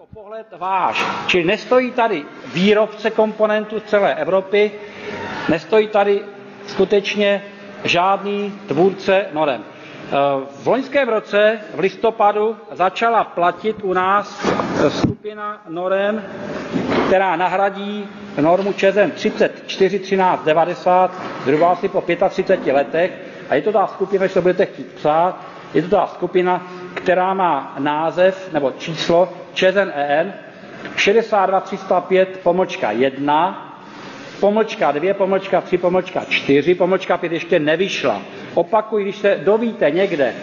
jako pohled váš. Čili nestojí tady výrobce komponentů z celé Evropy, nestojí tady skutečně žádný tvůrce norem. V loňském roce v listopadu začala platit u nás skupina norem, která nahradí normu ČEZEN 341390 zhruba asi po 35 letech. A je to ta skupina, když to budete chtít psát, je to ta skupina, která má název nebo číslo ČEZEN EN 62305 pomlčka 1 pomlčka 2, pomlčka 3, pomlčka 4, pomlčka 5 ještě nevyšla. Opakuji, když se dovíte někde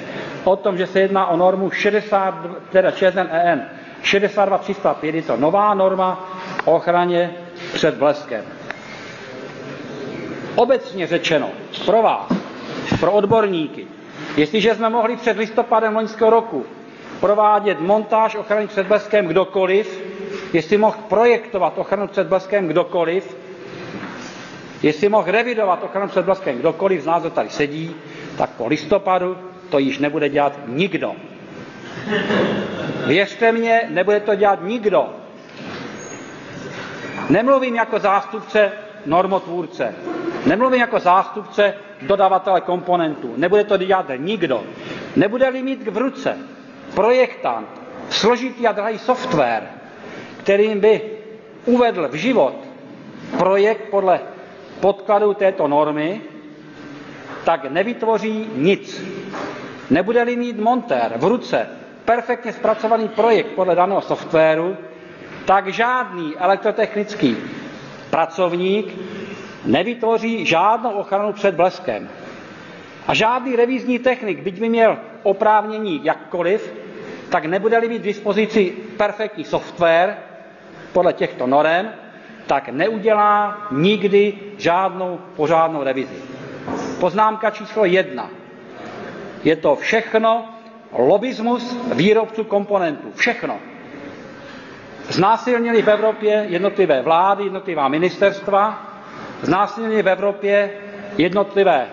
o tom, že se jedná o normu 60, teda ČSN EN 62305, je to nová norma o ochraně před bleskem. Obecně řečeno, pro vás, pro odborníky, jestliže jsme mohli před listopadem loňského roku provádět montáž ochrany před bleskem kdokoliv, jestli mohl projektovat ochranu před bleskem kdokoliv, Jestli mohl revidovat ochranu před bleskem kdokoliv z nás, kdo tady sedí, tak po listopadu to již nebude dělat nikdo. Věřte mě, nebude to dělat nikdo. Nemluvím jako zástupce normotvůrce. Nemluvím jako zástupce dodavatele komponentů. Nebude to dělat nikdo. Nebude-li mít v ruce projektant složitý a drahý software, kterým by uvedl v život projekt podle podkladu této normy, tak nevytvoří nic. Nebude-li mít montér v ruce perfektně zpracovaný projekt podle daného softwaru, tak žádný elektrotechnický pracovník nevytvoří žádnou ochranu před bleskem. A žádný revizní technik, byť by měl oprávnění jakkoliv, tak nebude-li mít v dispozici perfektní software podle těchto norem, tak neudělá nikdy žádnou pořádnou revizi. Poznámka číslo jedna. Je to všechno lobismus výrobců komponentů. Všechno. Znásilnili v Evropě jednotlivé vlády, jednotlivá ministerstva, znásilnili v Evropě jednotlivé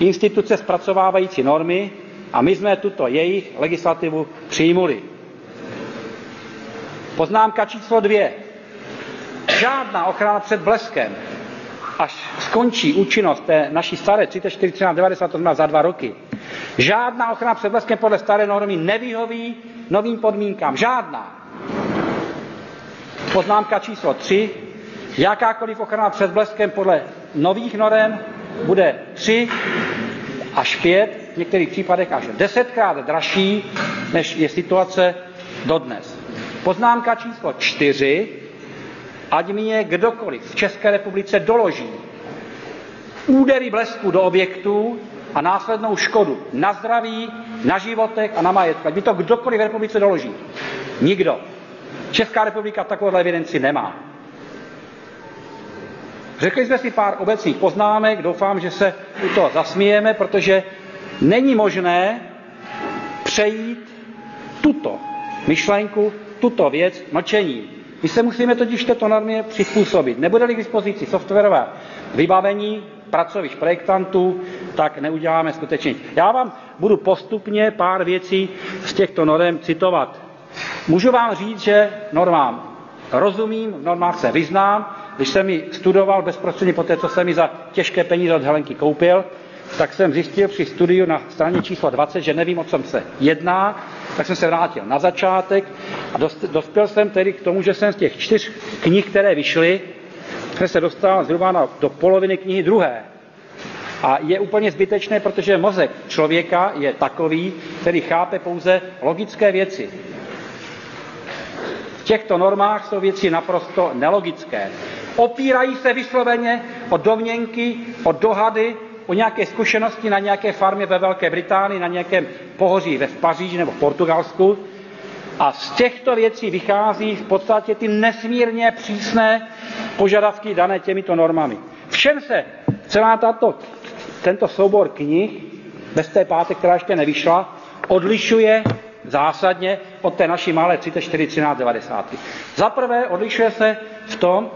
instituce zpracovávající normy a my jsme tuto jejich legislativu přijmuli. Poznámka číslo dvě žádná ochrana před bleskem, až skončí účinnost té naší staré 34, 13, 90, to znamená za dva roky, žádná ochrana před bleskem podle staré normy nevyhoví novým podmínkám. Žádná. Poznámka číslo 3. Jakákoliv ochrana před bleskem podle nových norem bude 3 až 5, v některých případech až desetkrát dražší, než je situace dodnes. Poznámka číslo 4 ať mi je kdokoliv v České republice doloží údery blesku do objektů a následnou škodu na zdraví, na životech a na majetku. Ať mi to kdokoliv v republice doloží. Nikdo. Česká republika takovou evidenci nemá. Řekli jsme si pár obecných poznámek, doufám, že se u toho zasmějeme, protože není možné přejít tuto myšlenku, tuto věc mlčením. My se musíme totiž této normě přizpůsobit. Nebude-li k dispozici softwarové vybavení pracovišť projektantů, tak neuděláme skutečně. Já vám budu postupně pár věcí z těchto norm citovat. Můžu vám říct, že normám rozumím, v normách se vyznám. Když jsem ji studoval bezprostředně po té, co jsem ji za těžké peníze od Helenky koupil, tak jsem zjistil při studiu na straně číslo 20, že nevím, o čem se jedná, tak jsem se vrátil na začátek a dospěl jsem tedy k tomu, že jsem z těch čtyř knih, které vyšly, jsem se dostal zhruba na, do poloviny knihy druhé. A je úplně zbytečné, protože mozek člověka je takový, který chápe pouze logické věci. V těchto normách jsou věci naprosto nelogické. Opírají se vysloveně o domněnky, o dohady, o nějaké zkušenosti na nějaké farmě ve Velké Británii, na nějakém pohoří ve Paříži nebo v Portugalsku. A z těchto věcí vychází v podstatě ty nesmírně přísné požadavky dané těmito normami. V čem se celá tato, tento soubor knih, bez té páté, která ještě nevyšla, odlišuje zásadně od té naší malé 34, 13, 90. Za prvé odlišuje se v tom,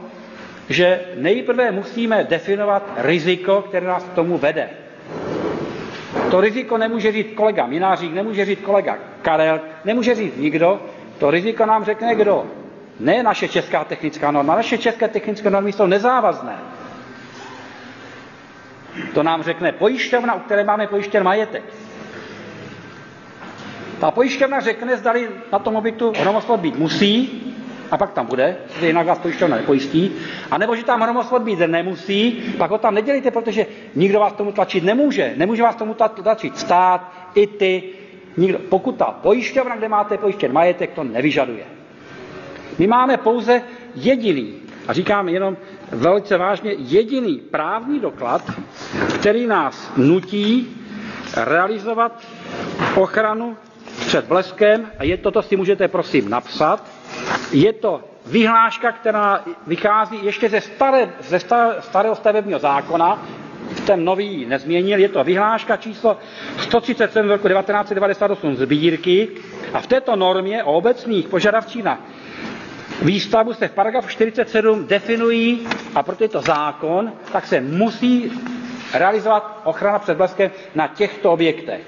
že nejprve musíme definovat riziko, které nás k tomu vede. To riziko nemůže říct kolega Minářík, nemůže říct kolega Karel, nemůže říct nikdo. To riziko nám řekne kdo? Ne naše česká technická norma. Naše české technické normy jsou nezávazné. To nám řekne pojišťovna, u které máme pojištěn majetek. Ta pojišťovna řekne, zdali na tom objektu hromosvod být musí, a pak tam bude, jinak vás pojišťovna nepojistí, a nebo že tam hromosvod být nemusí, pak ho tam nedělíte, protože nikdo vás tomu tlačit nemůže. Nemůže vás tomu tlačit stát, i ty, nikdo. Pokud ta pojišťovna, kde máte pojištěn majetek, to nevyžaduje. My máme pouze jediný, a říkám jenom velice vážně, jediný právní doklad, který nás nutí realizovat ochranu před bleskem, a je toto si můžete prosím napsat, je to vyhláška, která vychází ještě ze, staré, ze starého stavebního zákona, ten nový nezměnil, je to vyhláška číslo 137 roku 1998 sbírky a v této normě o obecných požadavcích na výstavbu se v paragrafu 47 definují, a proto je to zákon, tak se musí realizovat ochrana před bleskem na těchto objektech.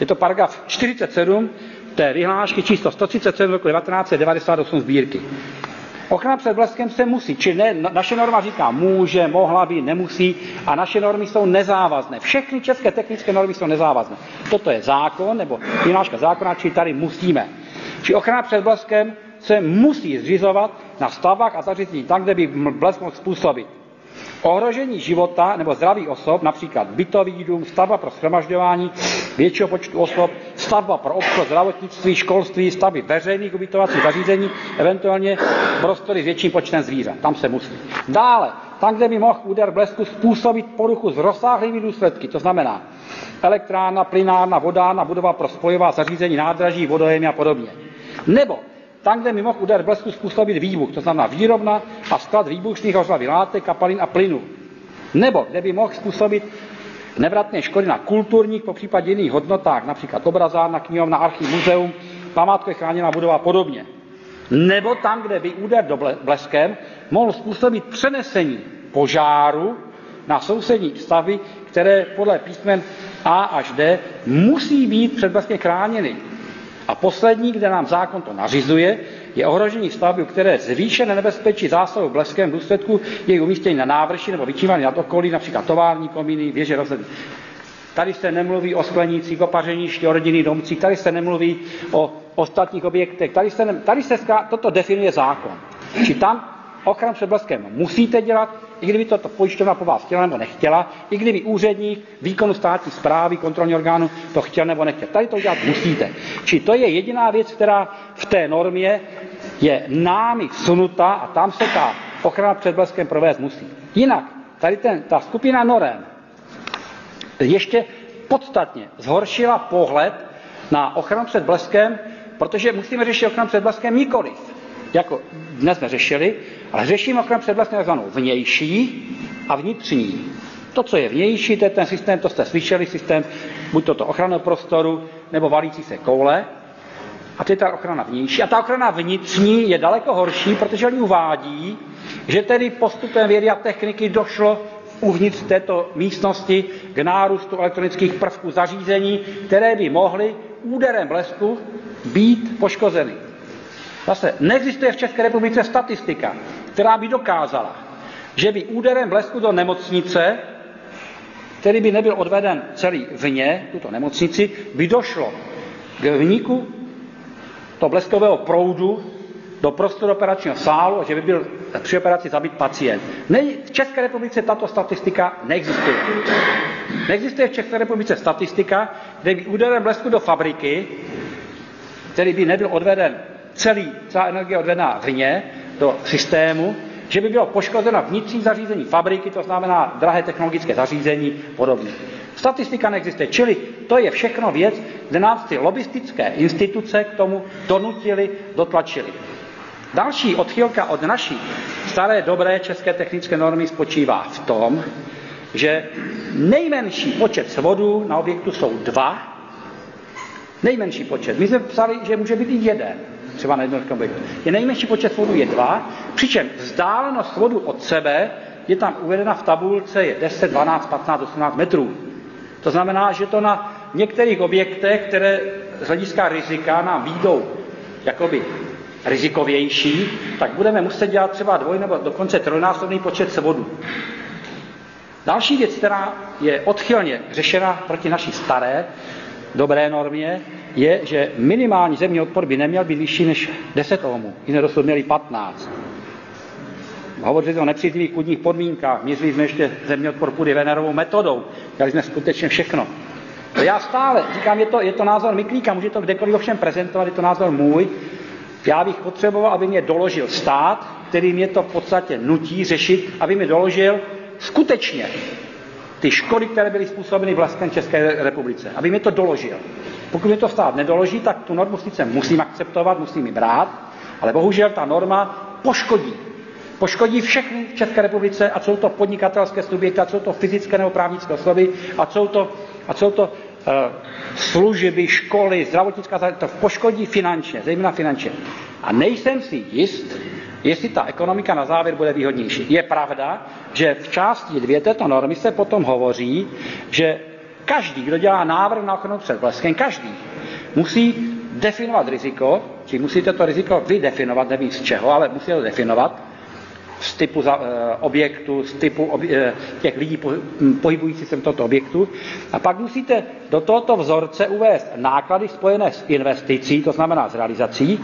Je to paragraf 47 té vyhlášky číslo 137 roku 1998 sbírky. Ochrana před bleskem se musí, či ne, naše norma říká může, mohla by, nemusí a naše normy jsou nezávazné. Všechny české technické normy jsou nezávazné. Toto je zákon nebo vyhláška zákona, či tady musíme. Či ochrana před bleskem se musí zřizovat na stavách a zařízení tam, kde by blesk mohl způsobit. Ohrožení života nebo zdraví osob, například bytový dům, stavba pro schromažďování většího počtu osob, stavba pro obchod, zdravotnictví, školství, stavby veřejných ubytovacích zařízení, eventuálně prostory s větším počtem zvířat. Tam se musí. Dále, tam, kde by mohl úder blesku způsobit poruchu s rozsáhlými důsledky, to znamená elektrárna, plynárna, vodárna, budova pro spojová zařízení, nádraží, vodojemy a podobně. Nebo tam, kde by mohl úder blesku způsobit výbuch, to znamená výrobna a sklad výbušných hořlavých látek, kapalin a plynu. Nebo kde by mohl způsobit nevratné škody na kulturních, po případě jiných hodnotách, například obrazárna, knihovna, archiv, muzeum, památkové chráněná budova a podobně. Nebo tam, kde by úder do bleskem mohl způsobit přenesení požáru na sousední stavy, které podle písmen A až D musí být předblasně chráněny. A poslední, kde nám zákon to nařizuje, je ohrožení stavby, které zvýšené nebezpečí zásahu bleskem v důsledku jejich umístění na návrši nebo vyčívání nad okolí, například tovární komíny, věže rozhledy. Tady se nemluví o sklenících, o rodinných domcích, tady se nemluví o ostatních objektech, tady se, ne, tady se toto definuje zákon. Či tam ochranu před bleskem musíte dělat, i kdyby to pojišťovna po vás chtěla nebo nechtěla, i kdyby úředník výkonu státní zprávy, kontrolní orgánu to chtěl nebo nechtěl. Tady to dělat musíte. Či to je jediná věc, která v té normě je námi vsunutá a tam se ta ochrana před bleskem provést musí. Jinak, tady ten, ta skupina norem ještě podstatně zhoršila pohled na ochranu před bleskem, protože musíme řešit ochranu před bleskem nikoliv jako dnes jsme řešili, ale řešíme ochranu před vlastně takzvanou vnější a vnitřní. To, co je vnější, to je ten systém, to jste slyšeli, systém buď toto ochranu prostoru, nebo valící se koule. A to je ta ochrana vnější. A ta ochrana vnitřní je daleko horší, protože oni uvádí, že tedy postupem vědy a techniky došlo uvnitř této místnosti k nárůstu elektronických prvků zařízení, které by mohly úderem blesku být poškozeny. Zase neexistuje v České republice statistika, která by dokázala, že by úderem blesku do nemocnice, který by nebyl odveden celý vně, tuto nemocnici, by došlo k vniku toho bleskového proudu do prostoru operačního sálu a že by byl při operaci zabit pacient. Ne, v České republice tato statistika neexistuje. Neexistuje v České republice statistika, kde by úderem blesku do fabriky, který by nebyl odveden celý, celá energie odvedená vně do systému, že by bylo poškozeno vnitřní zařízení fabriky, to znamená drahé technologické zařízení, podobně. Statistika neexistuje, čili to je všechno věc, kde nás ty lobistické instituce k tomu donutili, dotlačili. Další odchylka od naší staré dobré české technické normy spočívá v tom, že nejmenší počet svodů na objektu jsou dva, nejmenší počet. My jsme psali, že může být i jeden třeba na jednotkém objektu. Je nejmenší počet svodů je dva, přičem vzdálenost svodu od sebe je tam uvedena v tabulce je 10, 12, 15, 18 metrů. To znamená, že to na některých objektech, které z hlediska rizika nám výjdou jakoby rizikovější, tak budeme muset dělat třeba dvoj nebo dokonce trojnásobný počet svodů. Další věc, která je odchylně řešena proti naší staré dobré normě, je, že minimální zemní odpor by neměl být vyšší než 10 ohmů. Jiné dosud měli 15. Hovořili o nepříznivých půdních podmínkách, měřili jsme ještě zemní odpor půdy Venerovou metodou, dělali jsme skutečně všechno. A já stále říkám, je to, je to názor Miklíka, může to kdekoliv ovšem prezentovat, je to názor můj. Já bych potřeboval, aby mě doložil stát, který mě to v podstatě nutí řešit, aby mi doložil skutečně ty škody, které byly způsobeny vlastem České republice. Aby mi to doložil. Pokud mi to stát nedoloží, tak tu normu sice musím akceptovat, musím ji brát, ale bohužel ta norma poškodí. Poškodí všechny v České republice, a jsou to podnikatelské subjekty, a jsou to fyzické nebo právnické osoby, a jsou to, a jsou to uh, služby, školy, zdravotnická to poškodí finančně, zejména finančně. A nejsem si jist, jestli ta ekonomika na závěr bude výhodnější. Je pravda, že v části dvě této normy se potom hovoří, že každý, kdo dělá návrh na ochranu před bleskem, každý musí definovat riziko, či musíte to riziko vydefinovat, nevím z čeho, ale musíte to definovat, z typu za, e, objektu, z typu obje, e, těch lidí po, pohybujících se v tomto objektu. A pak musíte do tohoto vzorce uvést náklady spojené s investicí, to znamená s realizací,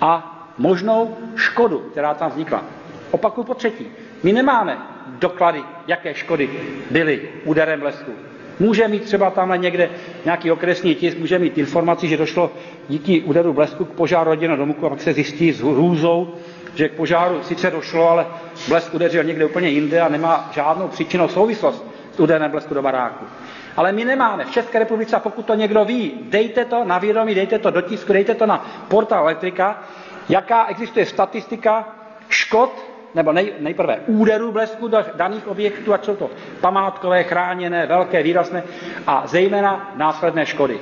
a možnou škodu, která tam vznikla. Opakuju po třetí. My nemáme doklady, jaké škody byly úderem blesku. Může mít třeba tamhle někde nějaký okresní tisk, může mít informaci, že došlo díky úderu blesku k požáru rodinného domku a pak se zjistí s hrůzou, že k požáru sice došlo, ale blesk udeřil někde úplně jinde a nemá žádnou příčinou souvislost s úderem blesku do baráku. Ale my nemáme v České republice, pokud to někdo ví, dejte to na vědomí, dejte to do tisku, dejte to na portál elektrika, jaká existuje statistika škod, nebo nej, nejprve úderů blesku do daných objektů, ať jsou to památkové, chráněné, velké, výrazné a zejména následné škody.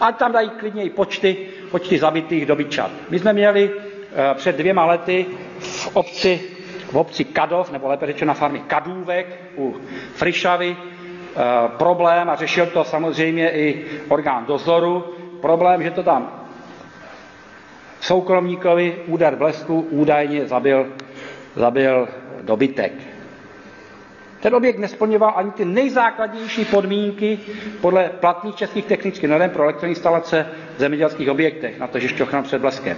A tam dají klidně i počty, počty zabitých dobyčat. My jsme měli e, před dvěma lety v obci, v obci Kadov, nebo lépe řečeno na farmě Kadůvek u Frišavy, e, problém a řešil to samozřejmě i orgán dozoru, problém, že to tam soukromníkovi úder blesku údajně zabil, zabil dobytek. Ten objekt nesplňoval ani ty nejzákladnější podmínky podle platných českých technických norm pro elektroinstalace v zemědělských objektech, na to, že před bleskem.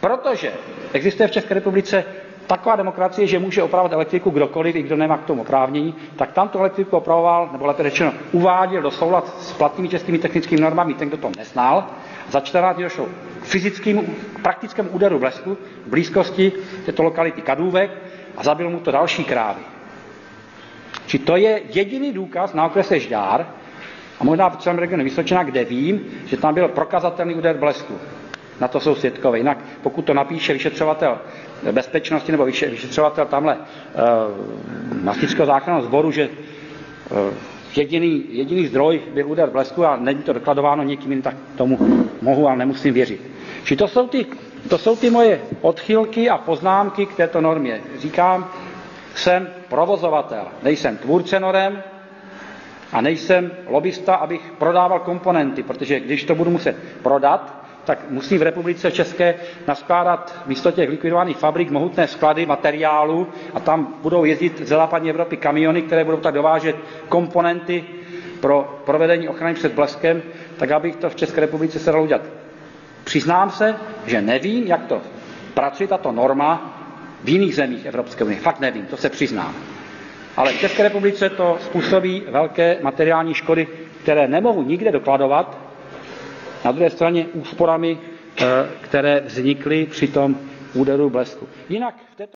Protože existuje v České republice taková demokracie, že může opravovat elektriku kdokoliv, i kdo nemá k tomu oprávnění, tak tam tu elektriku opravoval, nebo lépe řečeno, uváděl do soulad s platnými českými technickými normami ten, kdo to neznal. Za 14 dní došlo k fyzickému, praktickému úderu blesku v blízkosti této lokality Kadůvek a zabil mu to další krávy. Či to je jediný důkaz na okrese Žďár, a možná v celém regionu Vysočina, kde vím, že tam byl prokazatelný úder blesku. Na to jsou svědkové. Jinak pokud to napíše vyšetřovatel bezpečnosti nebo vyšetřovatel tamhle uh, eh, Mastického záchranného sboru, že uh, jediný, jediný zdroj byl úder blesku a není to dokladováno někým jiným, tak tomu mohu a nemusím věřit. Či to jsou, ty, to jsou ty moje odchylky a poznámky k této normě. Říkám, jsem provozovatel, nejsem tvůrce norem a nejsem lobista, abych prodával komponenty, protože když to budu muset prodat, tak musí v republice České naskládat místo těch likvidovaných fabrik mohutné sklady materiálu a tam budou jezdit ze západní Evropy kamiony, které budou tak dovážet komponenty pro provedení ochrany před bleskem, tak abych to v České republice se dalo udělat. Přiznám se, že nevím, jak to pracuje tato norma v jiných zemích Evropské unie. Fakt nevím, to se přiznám. Ale v České republice to způsobí velké materiální škody, které nemohu nikde dokladovat, na druhé straně úsporami, eh, které vznikly při tom úderu blesku. Jinak v této